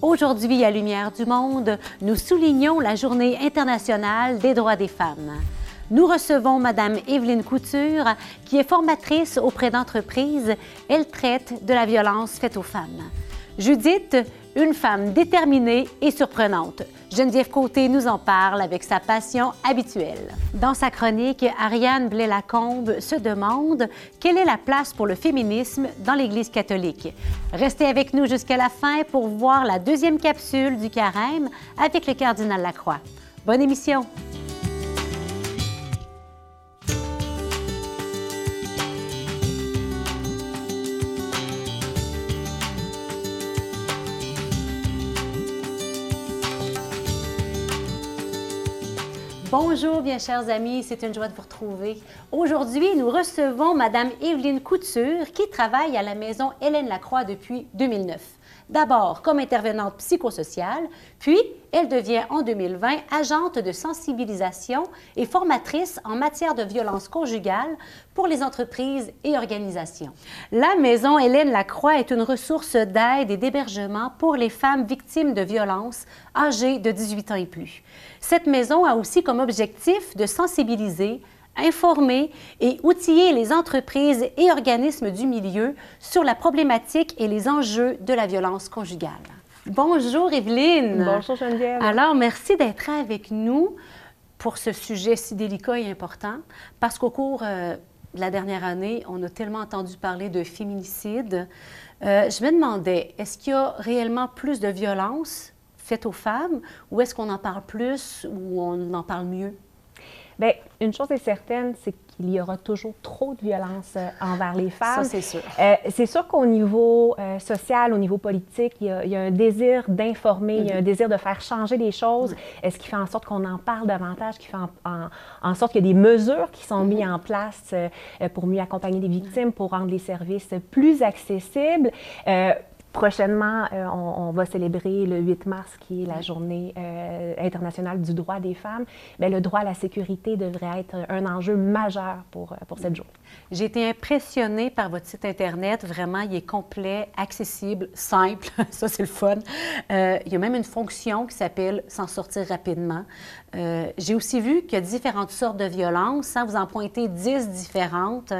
Aujourd'hui, à Lumière du Monde, nous soulignons la Journée internationale des droits des femmes. Nous recevons Madame Evelyne Couture, qui est formatrice auprès d'entreprises. Elle traite de la violence faite aux femmes. Judith, une femme déterminée et surprenante. Geneviève Côté nous en parle avec sa passion habituelle. Dans sa chronique, Ariane Blais-Lacombe se demande quelle est la place pour le féminisme dans l'Église catholique. Restez avec nous jusqu'à la fin pour voir la deuxième capsule du carême avec le cardinal Lacroix. Bonne émission! Bonjour, bien chers amis, c'est une joie de vous retrouver. Aujourd'hui, nous recevons Madame Evelyne Couture qui travaille à la maison Hélène Lacroix depuis 2009. D'abord comme intervenante psychosociale, puis elle devient en 2020 agente de sensibilisation et formatrice en matière de violence conjugale pour les entreprises et organisations. La Maison Hélène Lacroix est une ressource d'aide et d'hébergement pour les femmes victimes de violences âgées de 18 ans et plus. Cette maison a aussi comme objectif de sensibiliser, informer et outiller les entreprises et organismes du milieu sur la problématique et les enjeux de la violence conjugale. Bonjour Evelyne. Bonjour Geneviève. Alors, merci d'être avec nous pour ce sujet si délicat et important, parce qu'au cours euh, de la dernière année, on a tellement entendu parler de féminicide. Euh, je me demandais, est-ce qu'il y a réellement plus de violence faite aux femmes, ou est-ce qu'on en parle plus ou on en parle mieux? Bien, une chose est certaine, c'est qu'il y aura toujours trop de violence euh, envers les femmes. Ça, c'est sûr. Euh, c'est sûr qu'au niveau euh, social, au niveau politique, il y a, un désir d'informer, il y a un mhm. désir de faire changer les choses, ce qui fait en sorte qu'on en parle davantage, qui fait en, sorte qu'il y a des mesures qui sont mises mhm. en place pour mieux accompagner les victimes, pour rendre les services plus accessibles? Prochainement, euh, on, va célébrer le 8 mars, qui est la journée euh, internationale du droit des femmes. Mais le droit à la sécurité devrait être un enjeu majeur pour, euh, pour cette journée. J'ai été impressionnée par votre site Internet. Vraiment, il est complet, accessible, simple. Ça, c'est le fun. il y a même une fonction qui s'appelle S'en sortir rapidement. J'ai aussi vu qu'il y a différentes sortes de violences. Hein. Vous en pointez 10 différentes.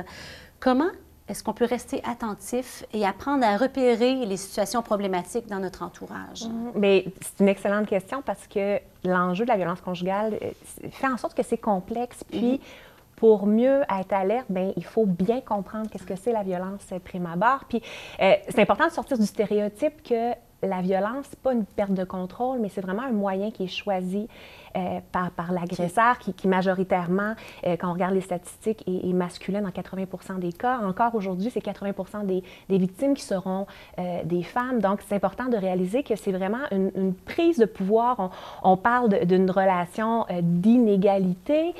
Comment est-ce qu'on peut rester attentif et apprendre à repérer les situations problématiques dans notre entourage? Mais mm-hmm. c'est une excellente question parce que l'enjeu de la violence conjugale euh, fait en sorte que c'est complexe. Puis, mm-hmm. pour mieux être alerte, bien, il faut bien comprendre qu'est-ce que c'est la violence prime abord. Puis, euh, c'est important de sortir du stéréotype que la violence, n'est pas une perte de contrôle, mais c'est vraiment un moyen qui est choisi euh, par, par l'agresseur, qui, majoritairement, euh, quand on regarde les statistiques, est, masculin dans 80 des cas. Encore aujourd'hui, c'est 80 des, des, victimes qui seront euh, des femmes. Donc, c'est important de réaliser que c'est vraiment une, prise de pouvoir. On, parle d'une relation d'inégalité.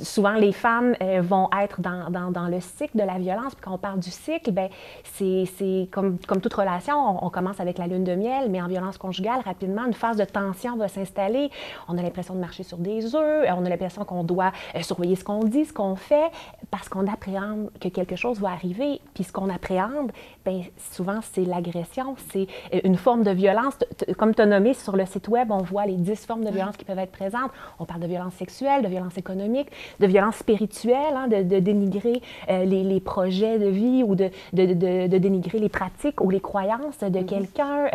souvent, les femmes vont être dans, dans, dans, le cycle de la violence. Puis quand on parle du cycle, ben c'est comme, comme toute relation, on, on commence avec la lune de miel, mais en violence conjugale, rapidement, une phase de tension va s'installer on a l'impression de marcher sur des œufs, on a l'impression qu'on doit euh, surveiller ce qu'on dit, ce qu'on fait, parce qu'on appréhende que quelque chose va arriver. Puis ce qu'on appréhende, bien, souvent, c'est l'agression, c'est euh, une forme de violence. Comme tu as nommé sur le site Web, on voit les dix formes de violence qui peuvent être présentes. On parle de violence sexuelle, de violence économique, de violence spirituelle, hein, de, dénigrer euh, les, projets de vie ou de, de, dénigrer les pratiques ou les croyances de mm-hmm. quelqu'un,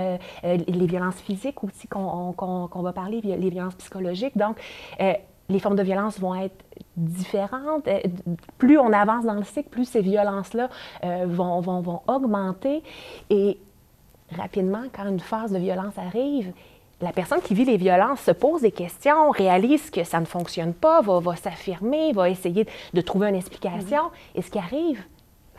les violences physiques aussi qu'on va parler, les violences psychologique. Donc, euh, les formes de violence vont être différentes. Euh, plus on avance dans le cycle, plus ces violences-là euh, vont, vont, vont, augmenter. Et rapidement, quand une phase de violence arrive, la personne qui vit les violences se pose des questions, réalise que ça ne fonctionne pas, va, va s'affirmer, va essayer de trouver une explication. Mm-hmm. Et ce qui arrive,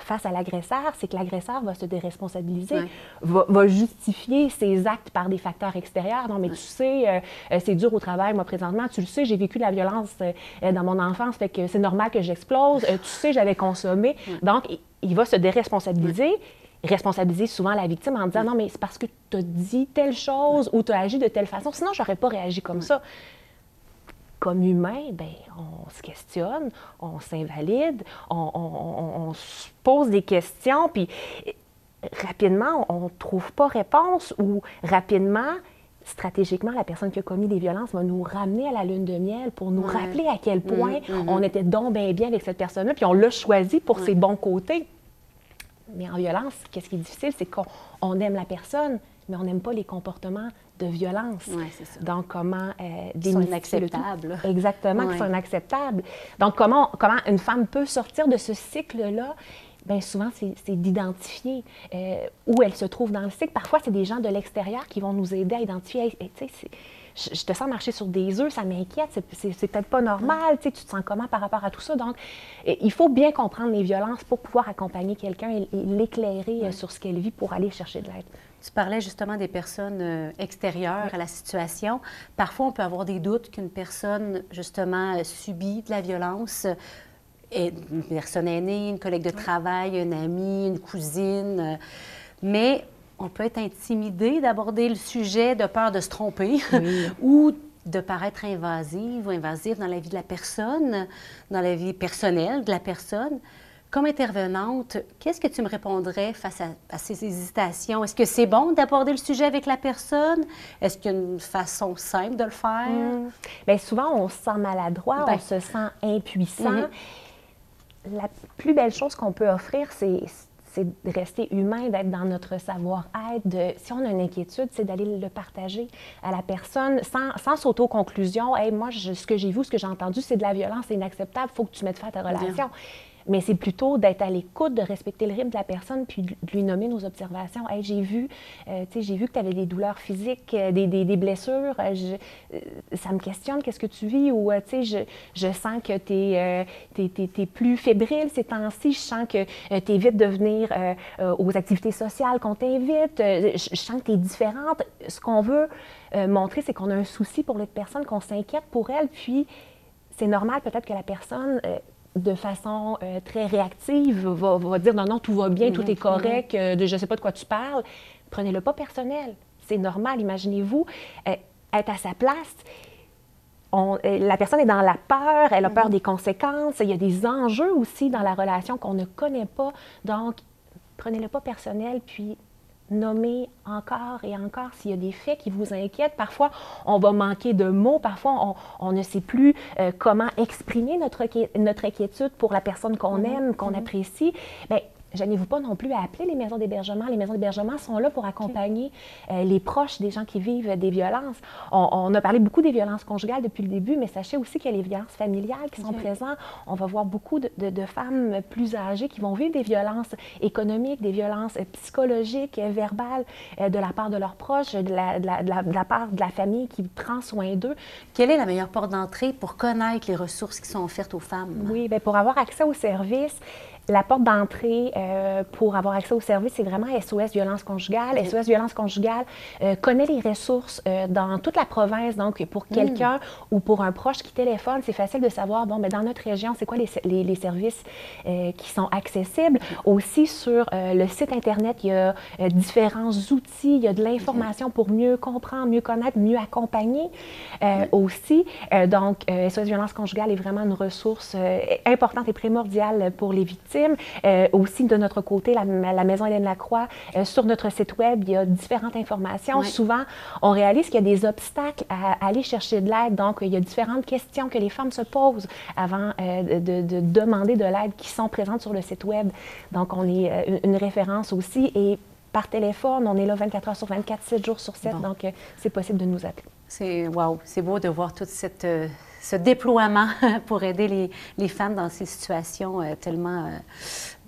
face à l'agresseur, c'est que l'agresseur va se déresponsabiliser, va, justifier ses actes par des facteurs extérieurs. Non, mais tu sais, euh, euh, c'est dur au travail, moi, présentement. Tu le sais, j'ai vécu de la violence euh, dans mon enfance, fait que c'est normal que j'explose. tu sais, j'avais consommé. Donc, il, va se déresponsabiliser responsabiliser souvent la victime en disant non, mais c'est parce que tu as dit telle chose ou tu as agi de telle façon, sinon j'aurais pas réagi comme ça comme humain, ben, on se questionne, on s'invalide, on, se pose des questions, puis rapidement, on ne trouve pas réponse ou rapidement, stratégiquement, la personne qui a commis des violences va nous ramener à la lune de miel pour nous rappeler à quel point mm-hmm. on était donc bien bien avec cette personne-là, puis on l'a choisi pour ses bons côtés. Mais en violence, qu'est-ce qui est difficile, c'est qu'on aime la personne, mais on n'aime pas les comportements de violence. Oui, c'est ça. Donc, comment euh, Qui sont inacceptables. Exactement, qui sont inacceptables. Donc, comment, comment une femme peut sortir de ce cycle-là? Bien, souvent, c'est d'identifier euh, où elle se trouve dans le cycle. Parfois, c'est des gens de l'extérieur qui vont nous aider à identifier. Je, te sens marcher sur des œufs, ça m'inquiète, c'est peut-être pas normal, tu te sens comment par rapport à tout ça? Donc, il faut bien comprendre les violences pour pouvoir accompagner quelqu'un et, l'éclairer euh, sur ce qu'elle vit pour aller chercher de l'aide. Tu parlais justement des personnes euh, extérieures à la situation. Parfois, on peut avoir des doutes qu'une personne, justement, euh, subit de la violence. Une personne aînée, une collègue de travail, une amie, une cousine. Mais on peut être intimidé d'aborder le sujet de peur de se tromper ou de paraître invasive ou invasive dans la vie de la personne, dans la vie personnelle de la personne. Comme intervenante, qu'est-ce que tu me répondrais face à, ces hésitations? Est-ce que c'est bon d'aborder le sujet avec la personne? Est-ce qu'il y a une façon simple de le faire? Hmm. Bien, souvent, on se sent maladroit, on ben. se sent impuissant. Mhm. La plus belle chose qu'on peut offrir, c'est c'est de rester humain, d'être dans notre savoir-être. Si on a une inquiétude, c'est d'aller le partager à la personne sans, sans s'auto-conclusion. Hey, moi, ce que j'ai vu, ce que j'ai entendu, c'est de la violence, c'est inacceptable, il faut que tu mettes fin à ta relation mais c'est plutôt d'être à l'écoute, de respecter le rythme de la personne, puis de lui nommer nos observations. Hey, j'ai vu, euh, j'ai vu que tu avais des douleurs physiques, euh, des, des, blessures. Euh, ça me questionne, qu'est-ce que tu vis? Ou, tu sais, je, je, sens que tu es, es, plus fébrile ces temps-ci. Je sens que tu évites de venir aux activités sociales qu'on t'invite. je, sens que tu es différente. Ce qu'on veut montrer, c'est qu'on a un souci pour l'autre personne, qu'on s'inquiète pour elle, puis c'est normal peut-être que la personne de façon euh, très réactive, va, dire non, non, tout va bien, tout est mhm. correct, euh, de, je ne sais pas de quoi tu parles. Prenez-le pas personnel. C'est normal. Imaginez-vous euh, être à sa place. la personne est dans la peur, elle a peur mhm. des conséquences. Il y a des enjeux aussi dans la relation qu'on ne connaît pas. Donc, prenez-le pas personnel, puis nommer encore et encore s'il y a des faits qui vous inquiètent. Parfois, on va manquer de mots, parfois, on, ne sait plus euh, comment exprimer notre, notre inquiétude pour la personne qu'on mm-hmm. aime, qu'on mm-hmm. apprécie. Bien, Gênez-vous pas non plus à appeler les maisons d'hébergement. Les maisons d'hébergement sont là pour accompagner euh, les proches des gens qui vivent des violences. On, a parlé beaucoup des violences conjugales depuis le début, mais sachez aussi qu'il y a les violences familiales qui sont présentes. On va voir beaucoup de, femmes plus âgées qui vont vivre des violences économiques, des violences psychologiques, verbales euh, de la part de leurs proches, de la, de, la, part de la famille qui prend soin d'eux. Quelle est la meilleure porte d'entrée pour connaître les ressources qui sont offertes aux femmes? Oui, bien, pour avoir accès aux services, la porte d'entrée euh, pour avoir accès au service, c'est vraiment SOS Violence Conjugale. SOS Violence Conjugale euh, connaît les ressources euh, dans toute la province. Donc, pour hmm. quelqu'un ou pour un proche qui téléphone, c'est facile de savoir, bon, ben, dans notre région, c'est quoi les, les, services qui sont accessibles. Aussi, sur le site Internet, il y a différents outils, il y a de l'information pour mieux comprendre, mieux connaître, mieux accompagner aussi. donc, SOS Violence Conjugale est vraiment une ressource importante et primordiale pour les victimes euh, aussi, de notre côté, la, Maison Hélène Lacroix, euh, sur notre site Web, il y a différentes informations. Souvent, on réalise qu'il y a des obstacles à, aller chercher de l'aide. Donc, il y a différentes questions que les femmes se posent avant euh, de, demander de l'aide qui sont présentes sur le site Web. Donc, on est une référence aussi. Et par téléphone, on est là 24 heures sur 24, 7 jours sur 7. Donc, c'est possible de nous appeler. C'est wow, c'est beau de voir toute cette ce déploiement pour aider les, femmes dans ces situations euh, tellement euh,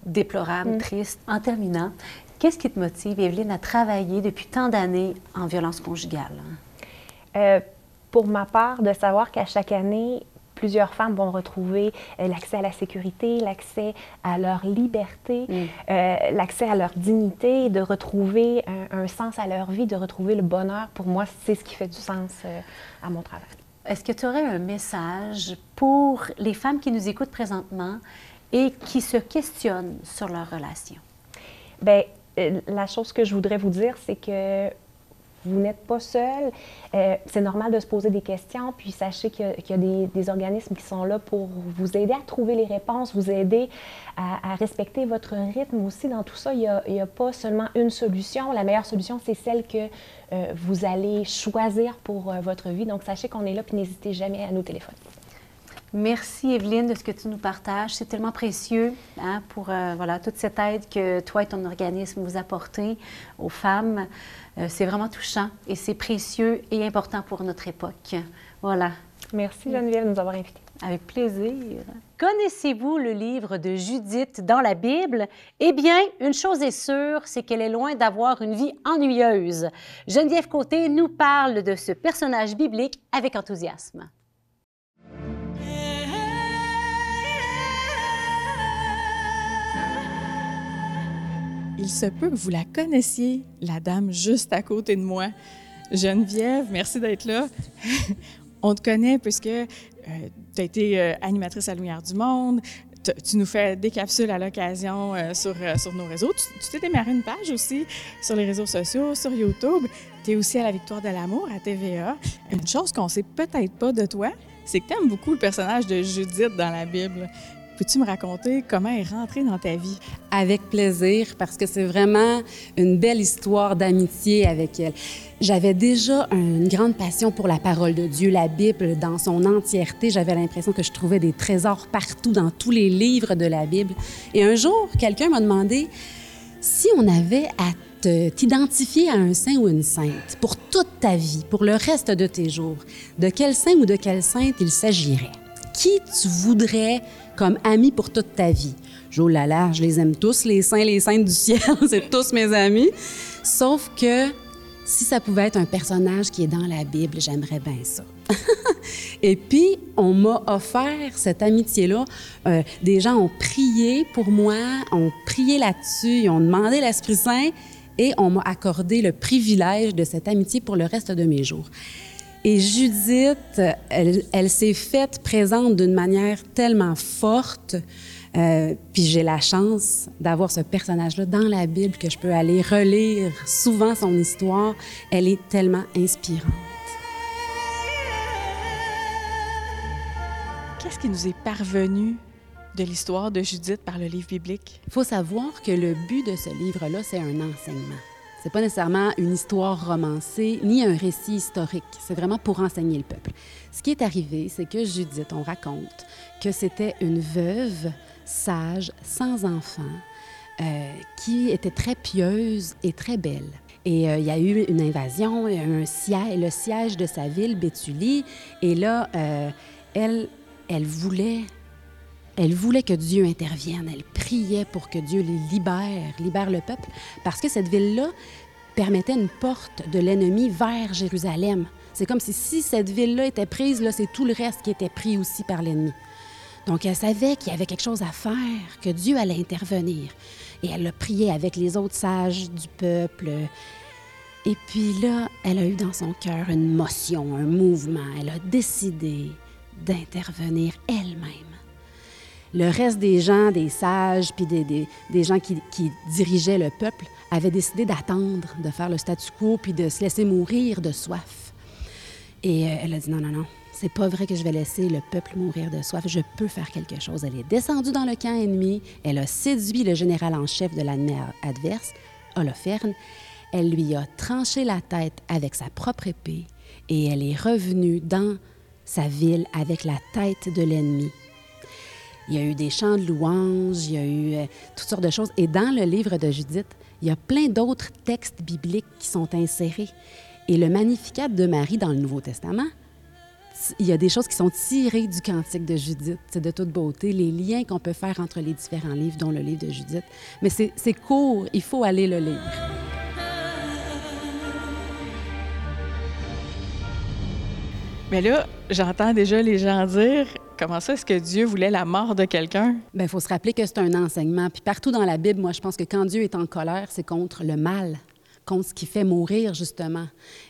déplorables, mm. tristes. En terminant, qu'est-ce qui te motive, Evelyne, à travailler depuis tant d'années en violence conjugale? Euh, pour ma part, de savoir qu'à chaque année, plusieurs femmes vont retrouver l'accès à la sécurité, l'accès à leur liberté, mm. l'accès à leur dignité, de retrouver un, un, sens à leur vie, de retrouver le bonheur. Pour moi, c'est ce qui fait du sens à mon travail. Est-ce que tu aurais un message pour les femmes qui nous écoutent présentement et qui se questionnent sur leur relation? Bien, euh, la chose que je voudrais vous dire, c'est que vous n'êtes pas seul. Euh, c'est normal de se poser des questions, puis sachez qu'il y a, des, organismes qui sont là pour vous aider à trouver les réponses, vous aider à, respecter votre rythme aussi. Dans tout ça, il n'y a, pas seulement une solution. La meilleure solution, c'est celle que euh, vous allez choisir pour euh, votre vie. Donc, sachez qu'on est là, puis n'hésitez jamais à nous téléphoner. Merci Evelyne de ce que tu nous partages. C'est tellement précieux hein, pour voilà, toute cette aide que toi et ton organisme vous apportez aux femmes. Euh, c'est vraiment touchant et c'est précieux et important pour notre époque. Voilà. Merci Geneviève de nous avoir invités. Avec plaisir. Connaissez-vous le livre de Judith dans la Bible? Eh bien, une chose est sûre, c'est qu'elle est loin d'avoir une vie ennuyeuse. Geneviève Côté nous parle de ce personnage biblique avec enthousiasme. Il se peut que vous la connaissiez, la dame juste à côté de moi. Geneviève, merci d'être là. On te connaît puisque euh, tu as été euh, animatrice à Lumière du Monde, tu nous fais des capsules à l'occasion euh, sur, sur nos réseaux. Tu t'es démarré une page aussi sur les réseaux sociaux, sur YouTube. Tu es aussi à la Victoire de l'amour à TVA. Une chose qu'on sait peut-être pas de toi, c'est que tu aimes beaucoup le personnage de Judith dans la Bible. Peux-tu me raconter comment est rentrée dans ta vie? Avec plaisir, parce que c'est vraiment une belle histoire d'amitié avec elle. J'avais déjà une grande passion pour la parole de Dieu, la Bible dans son entièreté. J'avais l'impression que je trouvais des trésors partout dans tous les livres de la Bible. Et un jour, quelqu'un m'a demandé si on avait à t'identifier à un saint ou une sainte pour toute ta vie, pour le reste de tes jours, de quel saint ou de quelle sainte il s'agirait? Qui tu voudrais comme amis pour toute ta vie? Jo là, je les aime tous, les saints, les saintes du ciel, c'est tous mes amis. Sauf que si ça pouvait être un personnage qui est dans la Bible, j'aimerais bien ça. Et puis, on m'a offert cette amitié-là. Euh, des gens ont prié pour moi, ont prié là-dessus, ont demandé l'Esprit Saint et on m'a accordé le privilège de cette amitié pour le reste de mes jours. Et Judith, elle, s'est faite présente d'une manière tellement forte. Euh, puis j'ai la chance d'avoir ce personnage-là dans la Bible que je peux aller relire souvent son histoire. Elle est tellement inspirante. Qu'est-ce qui nous est parvenu de l'histoire de Judith par le livre biblique? Il faut savoir que le but de ce livre-là, c'est un enseignement. C'est pas nécessairement une histoire romancée ni un récit historique. C'est vraiment pour enseigner le peuple. Ce qui est arrivé, c'est que Judith, on raconte que c'était une veuve sage, sans enfant, euh, qui était très pieuse et très belle. Et euh, il y a eu une invasion, un siège, le siège de sa ville, Béthulie. Et là, euh, elle, elle voulait elle voulait que Dieu intervienne. Elle priait pour que Dieu les libère, libère le peuple, parce que cette ville-là permettait une porte de l'ennemi vers Jérusalem. C'est comme si, si cette ville-là était prise, là, c'est tout le reste qui était pris aussi par l'ennemi. Donc, elle savait qu'il y avait quelque chose à faire, que Dieu allait intervenir. Et elle a prié avec les autres sages du peuple. Et puis là, elle a eu dans son cœur une motion, un mouvement. Elle a décidé d'intervenir elle-même le reste des gens, des sages, puis des, gens qui, dirigeaient le peuple, avaient décidé d'attendre, de faire le statu quo, puis de se laisser mourir de soif. Et euh, elle a dit non, non, non, c'est pas vrai que je vais laisser le peuple mourir de soif, je peux faire quelque chose. Elle est descendue dans le camp ennemi, elle a séduit le général en chef de l'année adverse, Holoferne, elle lui a tranché la tête avec sa propre épée, et elle est revenue dans sa ville avec la tête de l'ennemi il y a eu des chants de louanges, il y a eu euh, toutes sortes de choses. Et dans le livre de Judith, il y a plein d'autres textes bibliques qui sont insérés. Et le Magnificat de Marie dans le Nouveau Testament, il y a des choses qui sont tirées du cantique de Judith. C'est de toute beauté, les liens qu'on peut faire entre les différents livres, dont le livre de Judith. Mais c'est court, il faut aller le lire. Mais là, j'entends déjà les gens dire comment ça est-ce que Dieu voulait la mort de quelqu'un? Bien, il faut se rappeler que c'est un enseignement. Puis partout dans la Bible, moi, je pense que quand Dieu est en colère, c'est contre le mal, contre ce qui fait mourir, justement.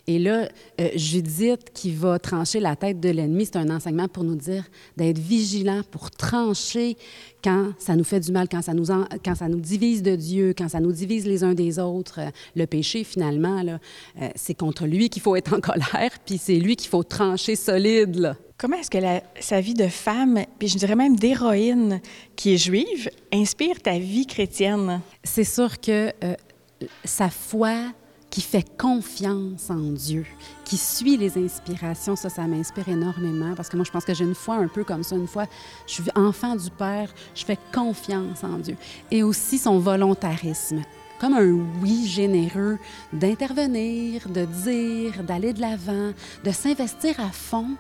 Et là, euh, Judith, qui va trancher la tête de l'ennemi, c'est un enseignement pour nous dire d'être vigilant, pour trancher quand ça nous fait du mal, quand ça nous, quand ça nous divise de Dieu, quand ça nous divise les uns des autres. Euh, le péché, finalement, euh, c'est contre lui qu'il faut être en colère, puis c'est lui qu'il faut trancher solide. Comment est-ce que sa vie de femme, puis je dirais même d'héroïne qui est juive, inspire ta vie chrétienne? C'est sûr que sa foi qui fait confiance en Dieu, qui suit les inspirations, ça, ça m'inspire énormément parce que moi, je pense que j'ai une foi un peu comme ça. Une fois, je suis enfant du Père, je fais confiance en Dieu. Et aussi son volontarisme, comme un oui généreux d'intervenir, de dire, d'aller de l'avant, de s'investir à fond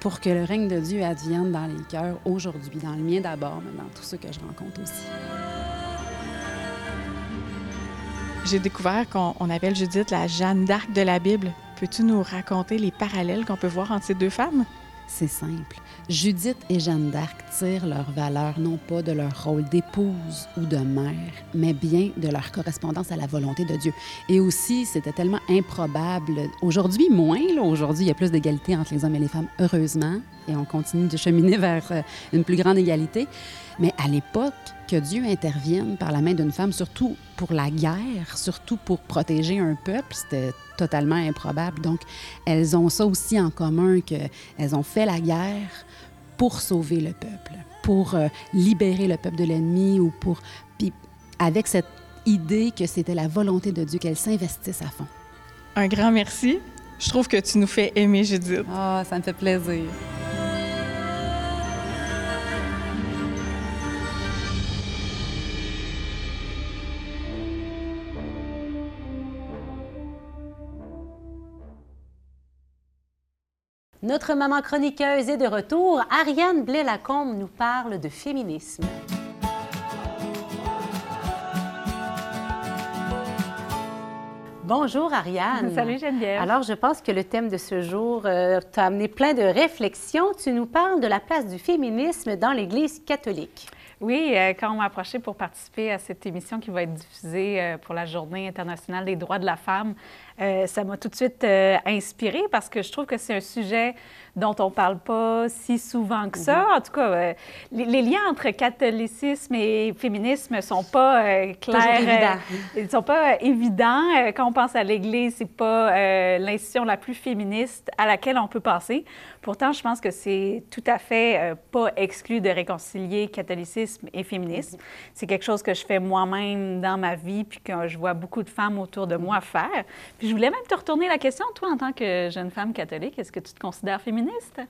pour que le règne de Dieu advienne dans les cœurs aujourd'hui, dans le mien d'abord, mais dans tous ceux que je rencontre aussi. J'ai découvert qu'on appelle Judith la Jeanne d'Arc de la Bible. Peux-tu nous raconter les parallèles qu'on peut voir entre ces deux femmes? C'est simple. Judith et Jeanne d'Arc tirent leur valeur non pas de leur rôle d'épouse ou de mère, mais bien de leur correspondance à la volonté de Dieu. Et aussi, c'était tellement improbable. Aujourd'hui, moins. Aujourd'hui, il y a plus d'égalité entre les hommes et les femmes, heureusement, et on continue de cheminer vers euh, une plus grande égalité. Mais à l'époque, que Dieu intervienne par la main d'une femme, surtout pour la guerre, surtout pour protéger un peuple, c'était totalement improbable. Donc, elles ont ça aussi en commun, qu'elles ont fait la guerre pour sauver le peuple, pour euh, libérer le peuple de l'ennemi ou pour... Puis avec cette idée que c'était la volonté de Dieu qu'elles s'investissent à fond. Un grand merci. Je trouve que tu nous fais aimer Judith. Ah, ça me fait plaisir. Notre maman chroniqueuse est de retour. Ariane Blais-Lacombe nous parle de féminisme. Bonjour Ariane. Salut Geneviève. Alors je pense que le thème de ce jour euh, t'a amené plein de réflexions. Tu nous parles de la place du féminisme dans l'Église catholique. Oui, euh, quand on m'a approché pour participer à cette émission qui va être diffusée euh, pour la Journée internationale des droits de la femme, euh, ça m'a tout de suite inspirée parce que je trouve que c'est un sujet dont on ne parle pas si souvent que ça. Mhm. En tout cas, euh, les, liens entre catholicisme et féminisme ne sont pas euh, clairs. Euh, ils ne sont pas évidents. quand on pense à l'Église, ce n'est pas l'institution la plus féministe à laquelle on peut passer. Pourtant, je pense que c'est tout à fait pas exclu de réconcilier catholicisme et féminisme. Mhm. C'est quelque chose que je fais moi-même dans ma vie, puis que je vois beaucoup de femmes autour de moi faire. Puis je voulais même te retourner la question, toi, en tant que jeune femme catholique, est-ce que tu te considères féministe?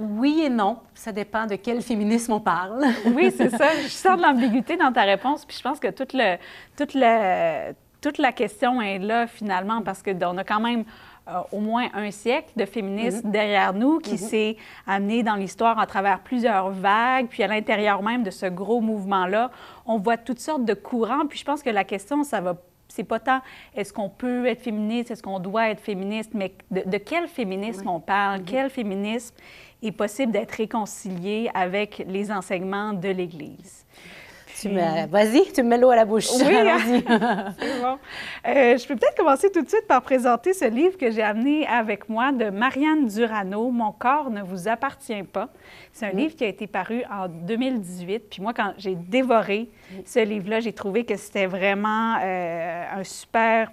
Oui et non. Ça dépend de quel féminisme on parle. oui, c'est ça. Je sens de l'ambiguïté dans ta réponse, puis je pense que toute, le, toute, le, toute la question est là finalement parce qu'on a quand même euh, au moins un siècle de féminisme mm-hmm. derrière nous qui mm-hmm. s'est amené dans l'histoire à travers plusieurs vagues, puis à l'intérieur même de ce gros mouvement-là, on voit toutes sortes de courants. Puis je pense que la question, ça va c'est pas tant est-ce qu'on peut être féministe, est-ce qu'on doit être féministe, mais de, quel féminisme on parle, mm-hmm. quel féminisme est possible d'être réconcilié avec les enseignements de l'Église? Tu me... Vas-y, tu me mets l'eau à la bouche. Oui, c'est bon. Euh, je peux peut-être commencer tout de suite par présenter ce livre que j'ai amené avec moi de Marianne Durano, Mon corps ne vous appartient pas. C'est un livre qui a été paru en 2018. Puis moi, quand j'ai dévoré ce livre-là, j'ai trouvé que c'était vraiment euh, un super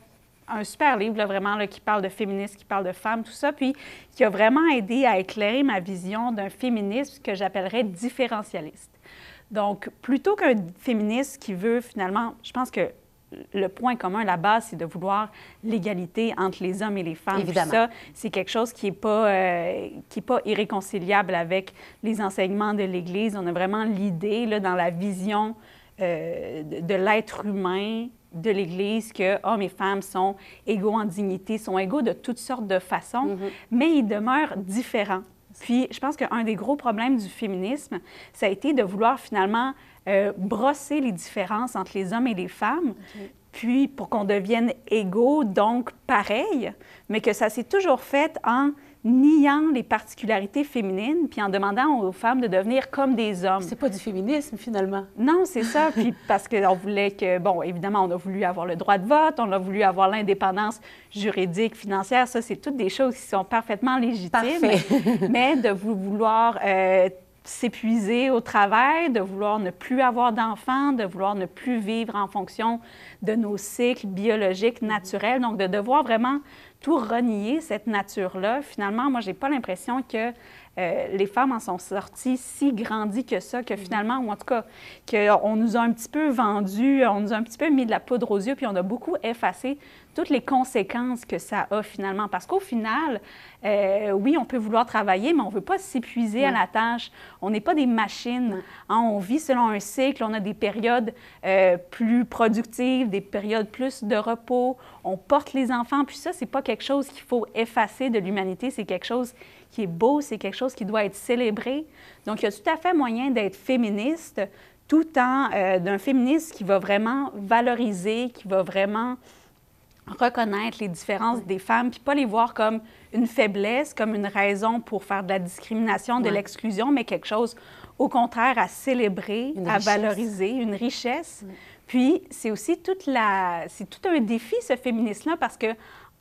un super livre, vraiment, là, qui parle de féminisme, qui parle de femmes, tout ça, puis qui a vraiment aidé à éclairer ma vision d'un féminisme que j'appellerais différentialiste. Donc, plutôt qu'un féministe qui veut finalement, je pense que le point commun, la base, c'est de vouloir l'égalité entre les hommes et les femmes. Évidemment. ça, c'est quelque chose qui n'est pas, euh, qui est pas irréconciliable avec les enseignements de l'Église. On a vraiment l'idée, là, dans la vision euh, de, l'être humain de l'Église que hommes et femmes sont égaux en dignité, sont égaux de toutes sortes de façons, mm-hmm. mais ils demeurent différents. Puis, je pense qu'un des gros problèmes du féminisme, ça a été de vouloir finalement euh, brosser les différences entre les hommes et les femmes, puis pour qu'on devienne égaux, donc pareil, mais que ça s'est toujours fait en niant les particularités féminines, puis en demandant aux femmes de devenir comme des hommes. C'est pas du féminisme, finalement. Non, c'est ça. Puis parce qu'on voulait que, bon, évidemment, on a voulu avoir le droit de vote, on a voulu avoir l'indépendance juridique, financière. Ça, c'est toutes des choses qui sont parfaitement légitimes. Parfait. mais de vouloir euh, s'épuiser au travail, de vouloir ne plus avoir d'enfants, de vouloir ne plus vivre en fonction de nos cycles biologiques naturels. Donc, de devoir vraiment tout renier, cette nature-là. Finalement, moi, j'ai pas l'impression que euh, les femmes en sont sorties si grandies que ça, que finalement, ou en tout cas, qu'on nous a un petit peu vendu, on nous a un petit peu mis de la poudre aux yeux, puis on a beaucoup effacé toutes les conséquences que ça a finalement. Parce qu'au final, euh, oui, on peut vouloir travailler, mais on ne veut pas s'épuiser à la tâche. On n'est pas des machines. Hein, on vit selon un cycle. On a des périodes euh, plus productives, des périodes plus de repos. On porte les enfants. Puis ça, c'est pas quelque chose qu'il faut effacer de l'humanité. C'est quelque chose qui est beau. C'est quelque chose qui doit être célébré. Donc, il y a tout à fait moyen d'être féministe tout en euh, d'un féministe qui va vraiment valoriser, qui va vraiment reconnaître les différences des femmes, puis pas les voir comme une faiblesse, comme une raison pour faire de la discrimination, de l'exclusion, mais quelque chose, au contraire, à célébrer, à valoriser, une richesse. Puis c'est aussi toute la, c'est tout un défi ce féminisme-là parce que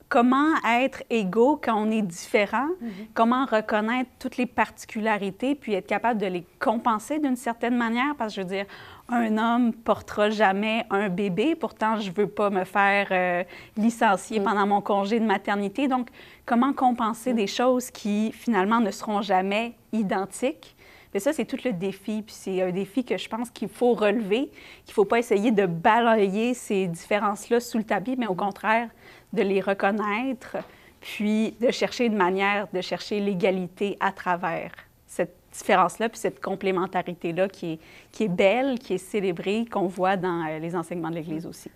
comment être égaux quand on est différent, mm-hmm. comment reconnaître toutes les particularités, puis être capable de les compenser d'une certaine manière, parce que je veux dire, un homme portera jamais un bébé, pourtant je veux pas me faire euh, licencier mm. pendant mon congé de maternité. Donc, comment compenser mm. des choses qui finalement ne seront jamais identiques? Mais ça, c'est tout le défi. Puis c'est un défi que je pense qu'il faut relever, qu'il ne faut pas essayer de balayer ces différences-là sous le tapis, mais au contraire, de les reconnaître, puis de chercher une manière de chercher l'égalité à travers différence-là, puis cette complémentarité-là qui est, qui est belle, qui est célébrée, qu'on voit dans euh, les enseignements de l'Église aussi.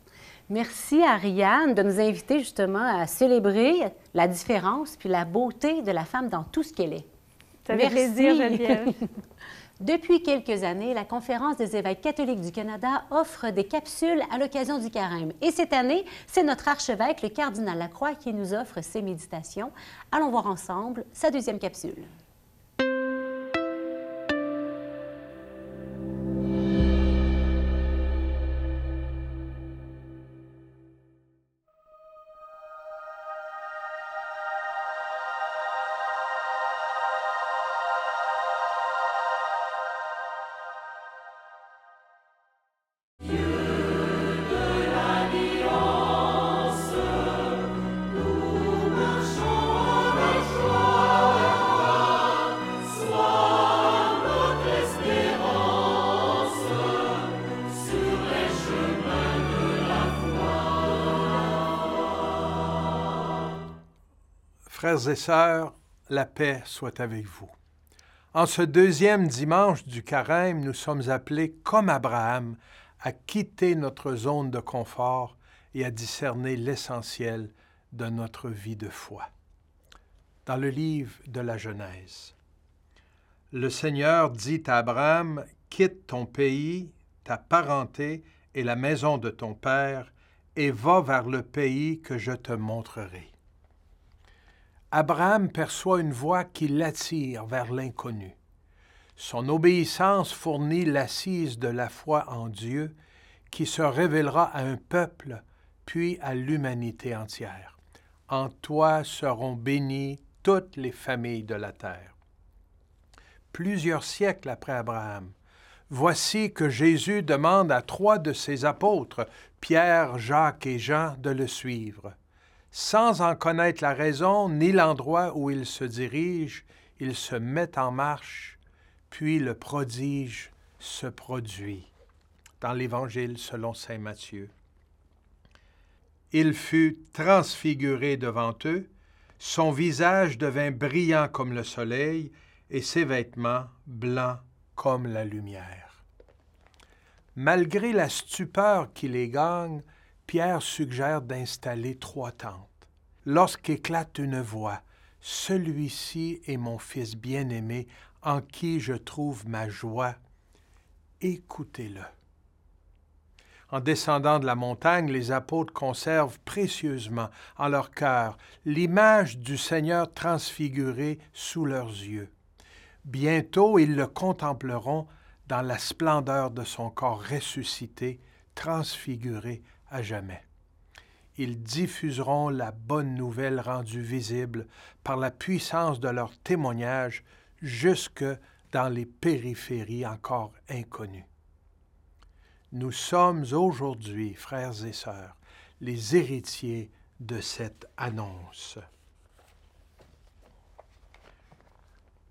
Merci Ariane de nous inviter justement à célébrer la différence puis la beauté de la femme dans tout ce qu'elle est. Ça fait plaisir, Geneviève. Depuis quelques années, la Conférence des évêques catholiques du Canada offre des capsules à l'occasion du carême. Et cette année, c'est notre archevêque, le cardinal Lacroix, qui nous offre ses méditations. Allons voir ensemble sa deuxième capsule. Frères et sœurs, la paix soit avec vous. En ce deuxième dimanche du carême, nous sommes appelés, comme Abraham, à quitter notre zone de confort et à discerner l'essentiel de notre vie de foi. Dans le livre de la Genèse, le Seigneur dit à Abraham, Quitte ton pays, ta parenté et la maison de ton Père, et va vers le pays que je te montrerai. Abraham perçoit une voix qui l'attire vers l'inconnu. Son obéissance fournit l'assise de la foi en Dieu qui se révélera à un peuple puis à l'humanité entière. En toi seront bénies toutes les familles de la terre. Plusieurs siècles après Abraham, voici que Jésus demande à trois de ses apôtres, Pierre, Jacques et Jean, de le suivre. Sans en connaître la raison ni l'endroit où il se dirige, il se met en marche, puis le prodige se produit. Dans l'Évangile selon Saint Matthieu. Il fut transfiguré devant eux, son visage devint brillant comme le soleil, et ses vêtements blancs comme la lumière. Malgré la stupeur qui les gagne, Pierre suggère d'installer trois tentes. Lorsqu'éclate une voix, Celui-ci est mon Fils bien-aimé, en qui je trouve ma joie, écoutez-le. En descendant de la montagne, les apôtres conservent précieusement en leur cœur l'image du Seigneur transfiguré sous leurs yeux. Bientôt ils le contempleront dans la splendeur de son corps ressuscité, transfiguré à jamais. Ils diffuseront la bonne nouvelle rendue visible par la puissance de leur témoignage jusque dans les périphéries encore inconnues. Nous sommes aujourd'hui, frères et sœurs, les héritiers de cette annonce.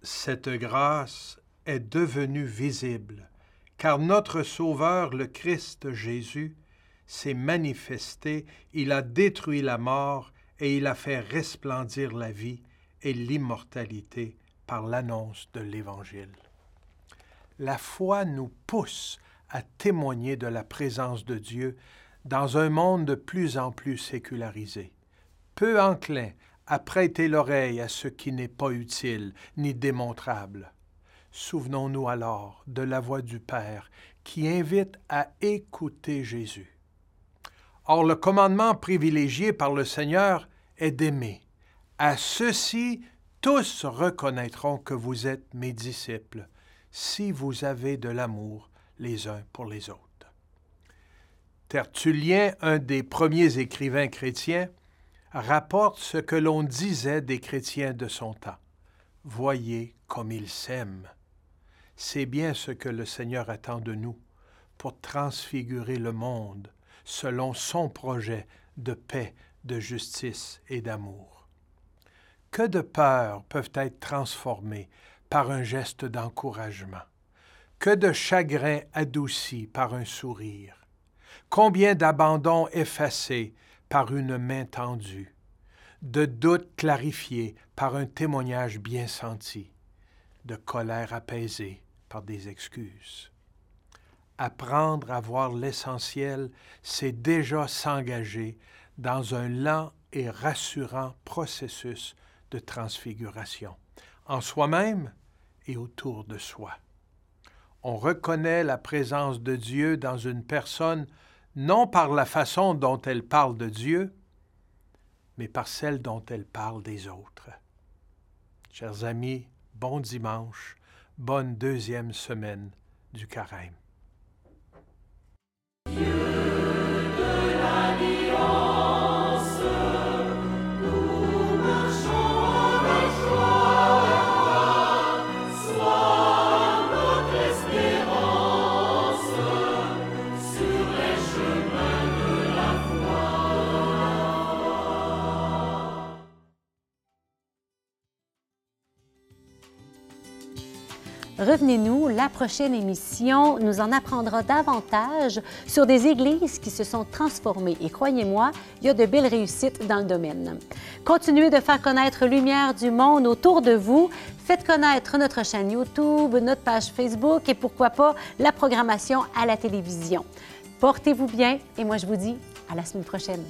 Cette grâce est devenue visible, car notre Sauveur, le Christ Jésus, s'est manifesté, il a détruit la mort et il a fait resplendir la vie et l'immortalité par l'annonce de l'Évangile. La foi nous pousse à témoigner de la présence de Dieu dans un monde de plus en plus sécularisé, peu enclin à prêter l'oreille à ce qui n'est pas utile ni démontrable. Souvenons-nous alors de la voix du Père qui invite à écouter Jésus. Or, le commandement privilégié par le Seigneur est d'aimer. À ceux-ci, tous reconnaîtront que vous êtes mes disciples, si vous avez de l'amour les uns pour les autres. Tertullien, un des premiers écrivains chrétiens, rapporte ce que l'on disait des chrétiens de son temps. Voyez comme ils s'aiment. C'est bien ce que le Seigneur attend de nous pour transfigurer le monde selon son projet de paix, de justice et d'amour. Que de peurs peuvent être transformées par un geste d'encouragement que de chagrin adouci par un sourire, combien d'abandon effacé par une main tendue, de doutes clarifiés par un témoignage bien senti, de colère apaisée par des excuses. Apprendre à voir l'essentiel, c'est déjà s'engager dans un lent et rassurant processus de transfiguration, en soi-même et autour de soi on reconnaît la présence de Dieu dans une personne non par la façon dont elle parle de Dieu, mais par celle dont elle parle des autres. Chers amis, bon dimanche, bonne deuxième semaine du carême. You Revenez-nous, la prochaine émission nous en apprendra davantage sur des églises qui se sont transformées. Et croyez-moi, il y a de belles réussites dans le domaine. Continuez de faire connaître Lumière du monde autour de vous. Faites connaître notre chaîne YouTube, notre page Facebook et pourquoi pas la programmation à la télévision. Portez-vous bien et moi je vous dis à la semaine prochaine.